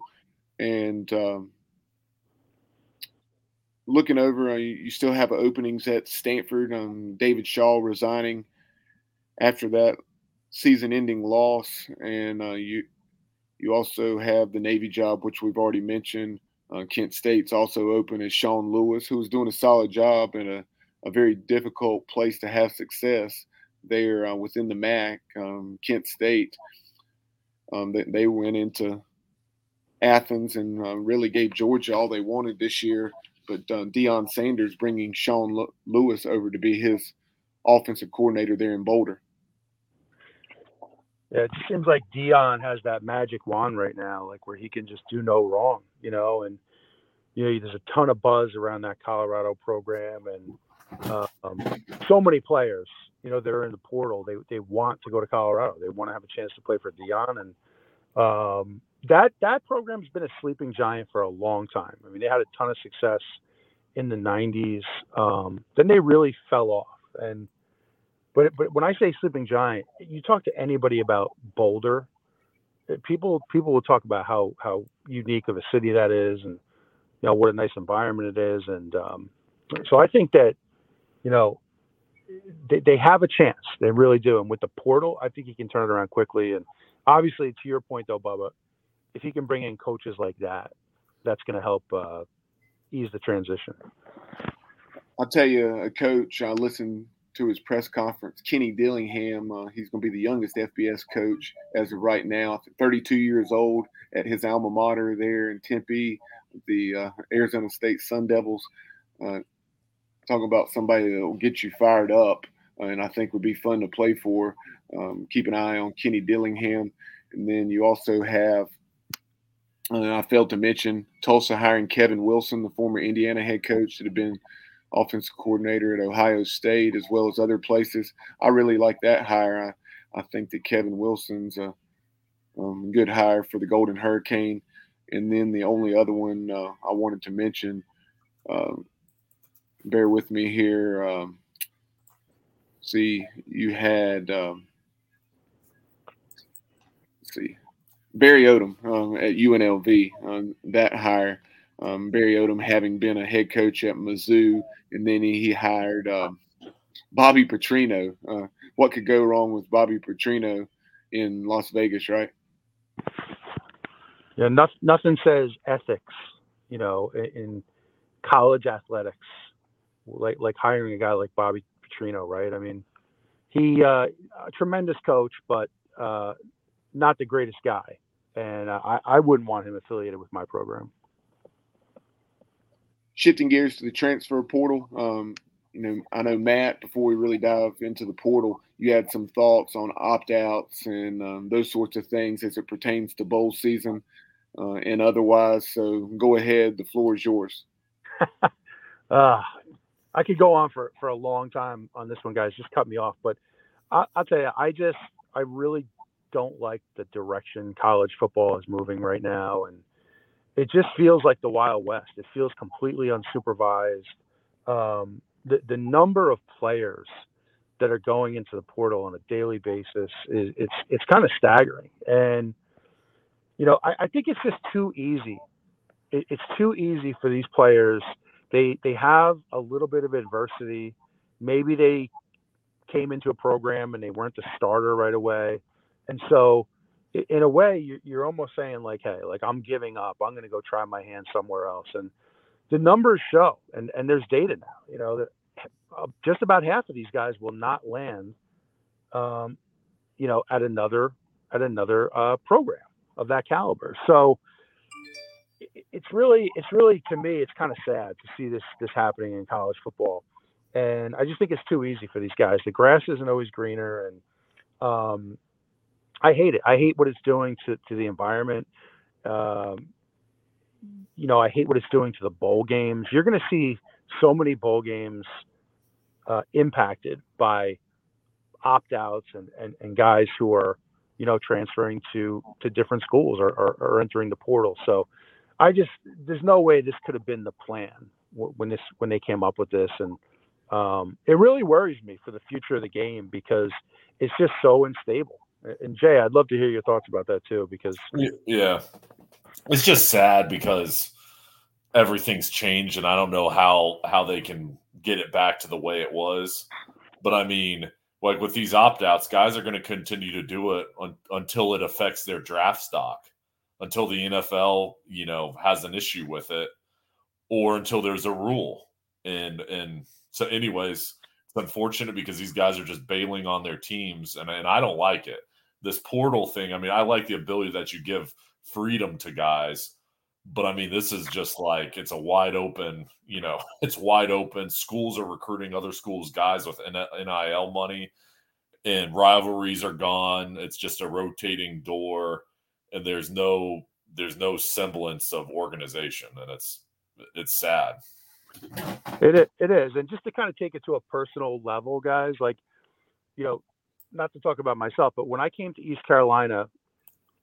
and um, looking over, uh, you still have openings at Stanford. Um, David Shaw resigning after that season-ending loss, and uh, you you also have the Navy job, which we've already mentioned. Uh, Kent State's also open as Sean Lewis, who's doing a solid job in a, a very difficult place to have success there uh, within the MAC. Um, Kent State, um, they, they went into Athens and uh, really gave Georgia all they wanted this year. But uh, Deion Sanders bringing Sean Lewis over to be his offensive coordinator there in Boulder. Yeah, it seems like Deion has that magic wand right now, like where he can just do no wrong, you know. And you know, there's a ton of buzz around that Colorado program, and uh, um, so many players, you know, they're in the portal. They they want to go to Colorado. They want to have a chance to play for Deion, and um, that that program's been a sleeping giant for a long time. I mean, they had a ton of success in the '90s. Um, then they really fell off. And but but when I say sleeping giant, you talk to anybody about Boulder, eh, people people will talk about how how unique of a city that is, and you know what a nice environment it is. And um, so I think that you know they, they have a chance. They really do. And with the portal, I think he can turn it around quickly. And obviously, to your point though, Bubba, if he can bring in coaches like that, that's going to help uh, ease the transition. I'll tell you, a coach. I listened to his press conference. Kenny Dillingham. Uh, he's going to be the youngest FBS coach as of right now. 32 years old at his alma mater there in Tempe, the uh, Arizona State Sun Devils. Uh, talking about somebody that will get you fired up, uh, and I think would be fun to play for. Um, keep an eye on Kenny Dillingham, and then you also have. Uh, I failed to mention Tulsa hiring Kevin Wilson, the former Indiana head coach that had been offensive coordinator at Ohio State as well as other places. I really like that hire. I, I think that Kevin Wilson's a um, good hire for the Golden Hurricane. And then the only other one uh, I wanted to mention, uh, bear with me here. Um, see, you had, um, see, Barry Odom um, at UNLV, um, that hire. Um, Barry Odom having been a head coach at Mizzou, and then he, he hired um, Bobby Petrino. Uh, what could go wrong with Bobby Petrino in Las Vegas, right? Yeah, nothing, nothing says ethics, you know, in, in, college athletics, like like hiring a guy like Bobby Petrino, right? I mean, he uh, a tremendous coach, but uh, not the greatest guy, and I, I wouldn't want him affiliated with my program shifting gears to the transfer portal, um, you know, I know Matt. Before we really dive into the portal, you had some thoughts on opt-outs and um, those sorts of things as it pertains to bowl season uh, and otherwise. So go ahead. The floor is yours. (laughs) uh, I could go on for for a long time on this one, guys. Just cut me off, but I, I'll tell you, I just I really don't like the direction college football is moving right now, and it just feels like the Wild West. It feels completely unsupervised. Um, the the number of players that are going into the portal on a daily basis is it's it's kind of staggering. And you know, I, I think it's just too easy. It, it's too easy for these players. They they have a little bit of adversity. Maybe they came into a program and they weren't the starter right away, and so in a way you're almost saying like hey like i'm giving up. I'm going to go try my hand somewhere else. And the numbers show and and there's data now you know that uh, just about half of these guys will not land um, you know at another at another uh, program of that caliber. So it's really it's really to me it's kind of sad to see this this happening in college football. And i just think it's too easy for these guys. The grass isn't always greener and um, I hate it. I hate what it's doing to, to the environment. Um, you know, I hate what it's doing to the bowl games. You're going to see so many bowl games uh, impacted by opt outs and, and, and guys who are, you know, transferring to, to different schools or, or, or entering the portal. So I just, there's no way this could have been the plan when this, when they came up with this. And um, it really worries me for the future of the game because it's just so unstable. And Jay, I'd love to hear your thoughts about that too, because yeah, it's just sad because everything's changed, and I don't know how how they can get it back to the way it was. But I mean, like with these opt outs, guys are going to continue to do it un- until it affects their draft stock, until the NFL, you know, has an issue with it, or until there's a rule. And and so, anyways, it's unfortunate because these guys are just bailing on their teams, and and I don't like it this portal thing. I mean, I like the ability that you give freedom to guys, but I mean, this is just like it's a wide open, you know, (laughs) it's wide open. Schools are recruiting other schools' guys with NIL money, and rivalries are gone. It's just a rotating door, and there's no there's no semblance of organization, and it's it's sad. It it is, and just to kind of take it to a personal level, guys, like you know, not to talk about myself, but when I came to East Carolina,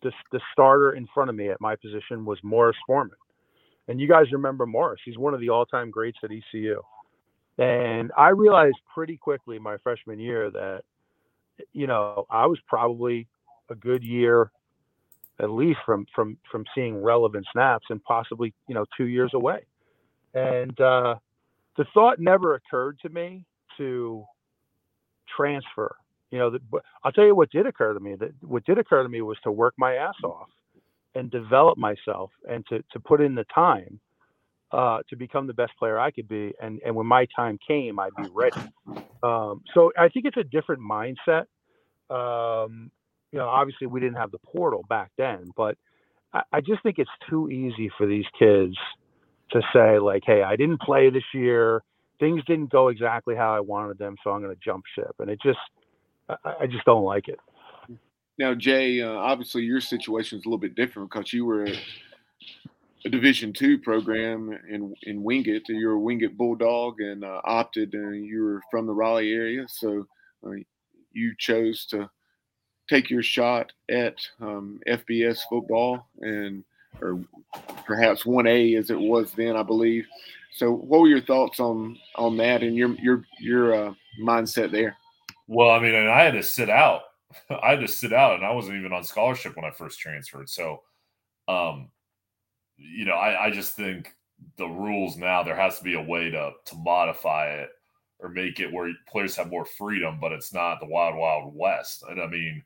the, the starter in front of me at my position was Morris Foreman. And you guys remember Morris. He's one of the all time greats at ECU. And I realized pretty quickly my freshman year that, you know, I was probably a good year at least from from from seeing relevant snaps and possibly you know two years away and uh, the thought never occurred to me to transfer you know, the, I'll tell you what did occur to me. That what did occur to me was to work my ass off and develop myself and to to put in the time uh, to become the best player I could be, and and when my time came, I'd be ready. Um, so I think it's a different mindset. Um, you know, obviously we didn't have the portal back then, but I, I just think it's too easy for these kids to say like, "Hey, I didn't play this year. Things didn't go exactly how I wanted them, so I'm going to jump ship." And it just, I, I just don't like it. Now, Jay, uh, obviously your situation is a little bit different because you were a Division two program in in Wingate. You're a Wingate Bulldog and uh, opted, and you were from the Raleigh area, so uh, you chose to take your shot at um, FBS football and or perhaps 1A as it was then, I believe. So, what were your thoughts on on that and your your your uh, mindset there? Well, I mean, and I had to sit out. (laughs) I had to sit out, and I wasn't even on scholarship when I first transferred. So, um, you know, I, I just think the rules now there has to be a way to to modify it or make it where players have more freedom, but it's not the wild wild west. And I mean,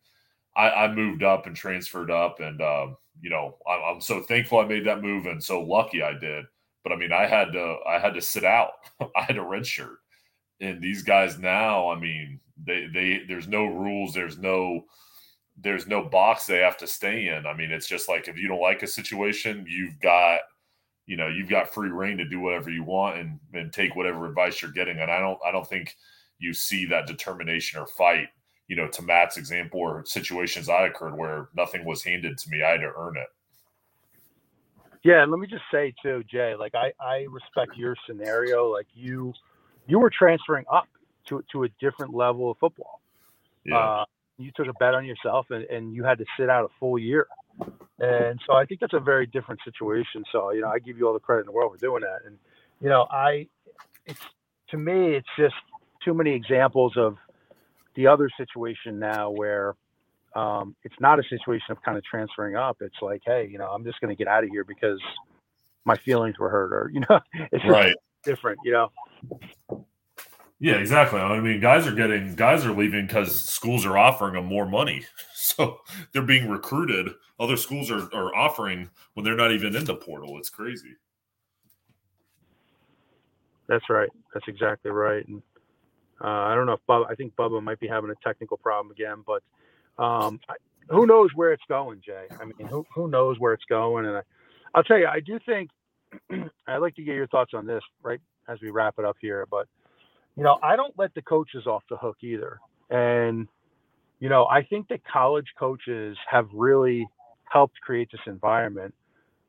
I, I moved up and transferred up, and um, you know, I'm, I'm so thankful I made that move and so lucky I did. But I mean, I had to I had to sit out. (laughs) I had a red shirt, and these guys now, I mean, they they there's no rules, there's no there's no box they have to stay in. I mean, it's just like if you don't like a situation, you've got you know you've got free reign to do whatever you want and and take whatever advice you're getting. And I don't I don't think you see that determination or fight. You know, to Matt's example or situations I occurred where nothing was handed to me, I had to earn it. Yeah, and let me just say too, Jay. Like I, I respect your scenario. Like you, you were transferring up to to a different level of football. Yeah. Uh, you took a bet on yourself and, and you had to sit out a full year. And so I think that's a very different situation. So, you know, I give you all the credit in the world for doing that. And, you know, I, it's, to me, it's just too many examples of the other situation now where um, it's not a situation of kind of transferring up. It's like, hey, you know, I'm just going to get out of here because my feelings were hurt or, you know, (laughs) it's right. Different, you know? Yeah, exactly. I mean, guys are getting guys are leaving because schools are offering them more money, (laughs) so they're being recruited. Other schools are, are offering when they're not even in the portal. It's crazy. That's right. That's exactly right. And uh, I don't know if Bubba, I think Bubba might be having a technical problem again, but um, I, who knows where it's going, Jay? I mean, who who knows where it's going? And I, I'll tell you, I do think (clears throat) I'd like to get your thoughts on this, right, as we wrap it up here, but you know, I don't let the coaches off the hook either. And, you know, I think that college coaches have really helped create this environment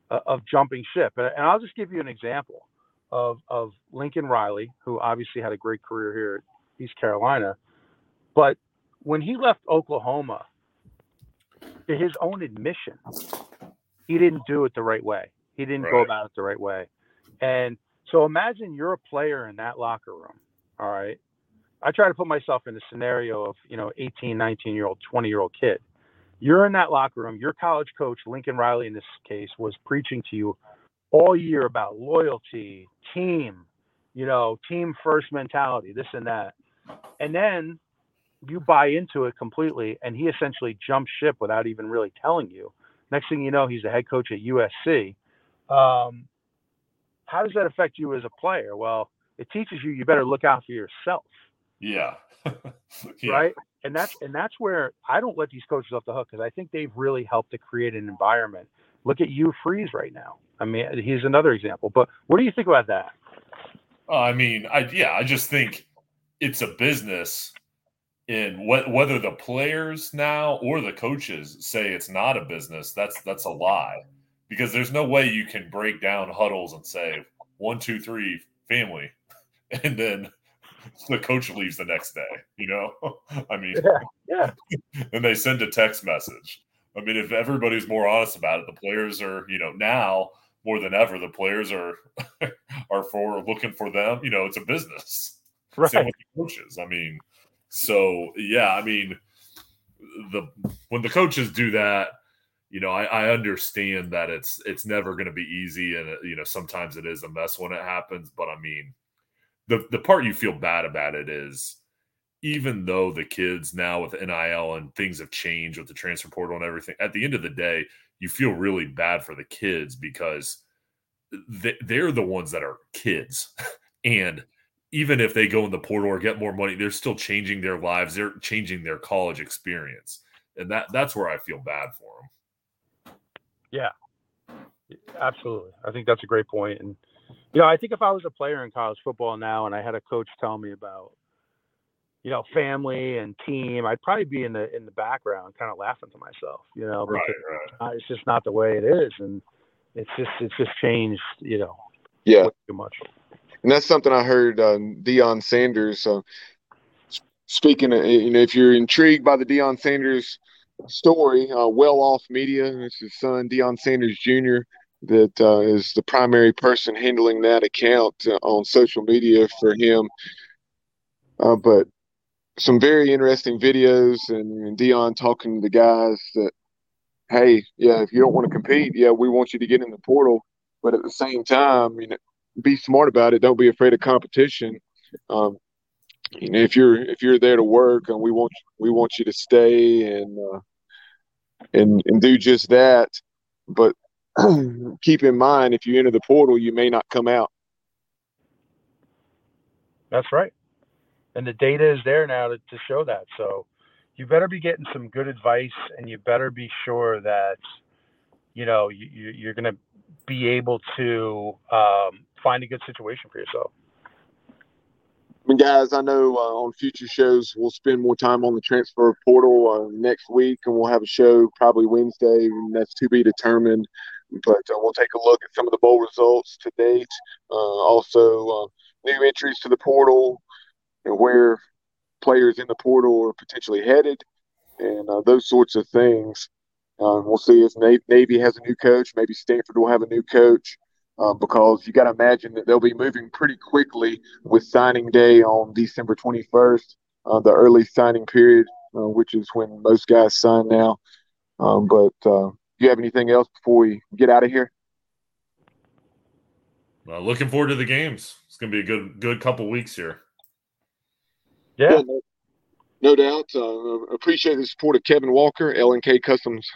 uh, of jumping ship. And, and, I'll just give you an example of, of Lincoln Riley, who obviously had a great career here at East Carolina. But when he left Oklahoma, to his own admission, he didn't do it the right way. He didn't right. go about it the right way. And so imagine you're a player in that locker room all right. I try to put myself in the scenario of, you know, 18, 19 year old, 20 year old kid. You're in that locker room. Your college coach, Lincoln Riley, in this case, was preaching to you all year about loyalty, team, you know, team first mentality, this and that. And then you buy into it completely, and he essentially jumps ship without even really telling you. Next thing you know, he's the head coach at USC. Um, how does that affect you as a player? Well, it teaches you you better look out for yourself. Yeah. (laughs) yeah. Right. And that's and that's where I don't let these coaches off the hook because I think they've really helped to create an environment. Look at Hugh Freeze right now. I mean, he's another example. But what do you think about that? Uh, I mean, I yeah, I just think it's a business, and wh- whether the players now or the coaches say it's not a business, that's that's a lie, because there's no way you can break down huddles and say one, two, three, family, (laughs) and then the coach leaves the next day. You know, (laughs) I mean, yeah, yeah. (laughs) and they send a text message. I mean, if everybody's more honest about it, the players are, you know, now more than ever, the players are are for looking for them. You know, it's a business. Right. Same with the coaches. I mean, so yeah, I mean, the when the coaches do that, you know, I, I understand that it's it's never going to be easy, and uh, you know, sometimes it is a mess when it happens. But I mean, the the part you feel bad about it is even though the kids now with NIL and things have changed with the transfer portal and everything, at the end of the day, you feel really bad for the kids because they're the ones that are kids. (laughs) and even if they go in the portal or get more money, they're still changing their lives. They're changing their college experience. And that that's where I feel bad for them. Yeah. Absolutely. I think that's a great point. And you know, I think if I was a player in college football now and I had a coach tell me about you know, family and team, I'd probably be in the in the background, kind of laughing to myself. You know, right, right. it's just not the way it is, and it's just it's just changed. You know, yeah, too much. And that's something I heard uh, Deion Sanders. Uh, speaking, of, you know, if you're intrigued by the Deion Sanders story, uh, Well Off Media, it's his son Deion Sanders Jr. That uh, is the primary person handling that account uh, on social media for him. Uh, but some very interesting videos and, and Deion talking to the guys that, hey, yeah, if you don't want to compete, yeah, we want you to get in the portal, but at the same time, you know, be smart about it. Don't be afraid of competition. Um, you know, if you're if you're there to work, and we want we want you to stay and uh, and and do just that. But (clears throat) keep in mind, if you enter the portal, you may not come out. That's right and the data is there now to, to show that. So you better be getting some good advice, and you better be sure that you know you, you're going to be able to um, find a good situation for yourself. Mean, guys, I know uh, on future shows we'll spend more time on the transfer portal uh, next week, and we'll have a show probably Wednesday, and that's to be determined. But uh, we'll take a look at some of the bowl results to date. Uh, also, uh, new entries to the portal, and where players in the portal are potentially headed and uh, those sorts of things. We'll see if Navy has a new coach. Maybe Stanford will have a new coach uh, because you got to imagine that they'll be moving pretty quickly with signing day on December 21st, uh, the early signing period, uh, which is when most guys sign now. Um, but uh, do you have anything else before we get out of here? Well, looking forward to the games. It's going to be a good good couple weeks here. Yeah. yeah no, no, doubt. Uh, appreciate the support of Kevin Walker, LNK Customs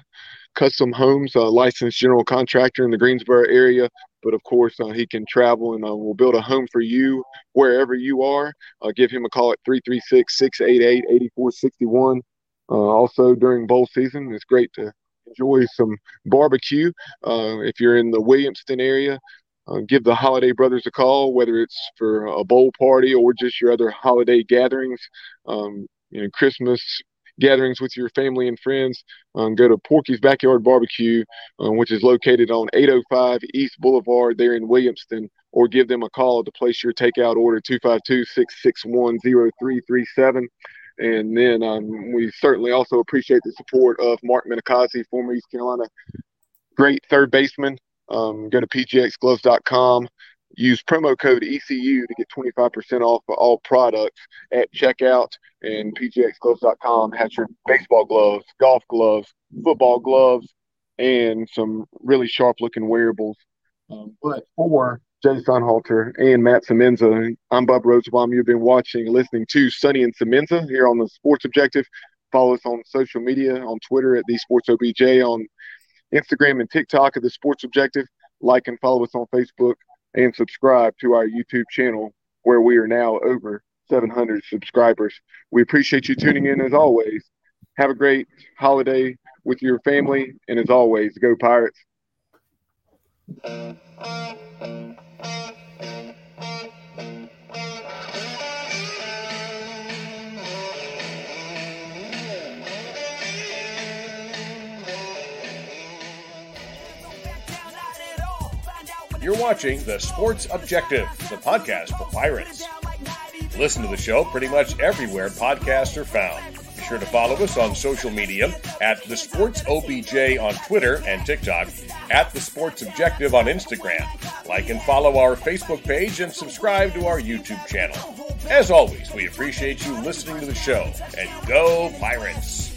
Custom Homes, uh, licensed general contractor in the Greensboro area. But of course, uh, he can travel and uh, will build a home for you wherever you are. Uh, give him a call at 336 688 8461. Uh, also, during bowl season, it's great to enjoy some barbecue. if you're in the Williamston area, uh, give the Holiday Brothers a call, whether it's for a bowl party or just your other holiday gatherings, um, you know, Christmas gatherings with your family and friends. Um, go to Porky's Backyard Barbecue, uh, which is located on 805 East Boulevard there in Williamston, or give them a call to place your takeout order 252 661 0337. And then um, we certainly also appreciate the support of Mark Minicozzi, former East Carolina great third baseman. Um, go to pgxgloves.com. Use promo code ECU to get 25% off of all products at checkout. And pgxgloves.com has your baseball gloves, golf gloves, football gloves, and some really sharp looking wearables. Um, but for Jay Sunhalter and Matt Semenza, I'm Bob Rosenbaum. You've been watching, and listening to Sonny and Semenza here on the Sports Objective. Follow us on social media on Twitter at the Sports OBJ, on Instagram and TikTok at the Sports Objective. Like and follow us on Facebook and subscribe to our YouTube channel where we are now over 700 subscribers. We appreciate you tuning in as always. Have a great holiday with your family. And as always, go Pirates. You're watching The Sports Objective, the podcast for Pirates. Listen to the show pretty much everywhere podcasts are found. Be sure to follow us on social media at The Sports OBJ on Twitter and TikTok, at The Sports Objective on Instagram. Like and follow our Facebook page and subscribe to our YouTube channel. As always, we appreciate you listening to the show, and go Pirates!